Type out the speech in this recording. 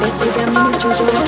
Без тебя мне чужой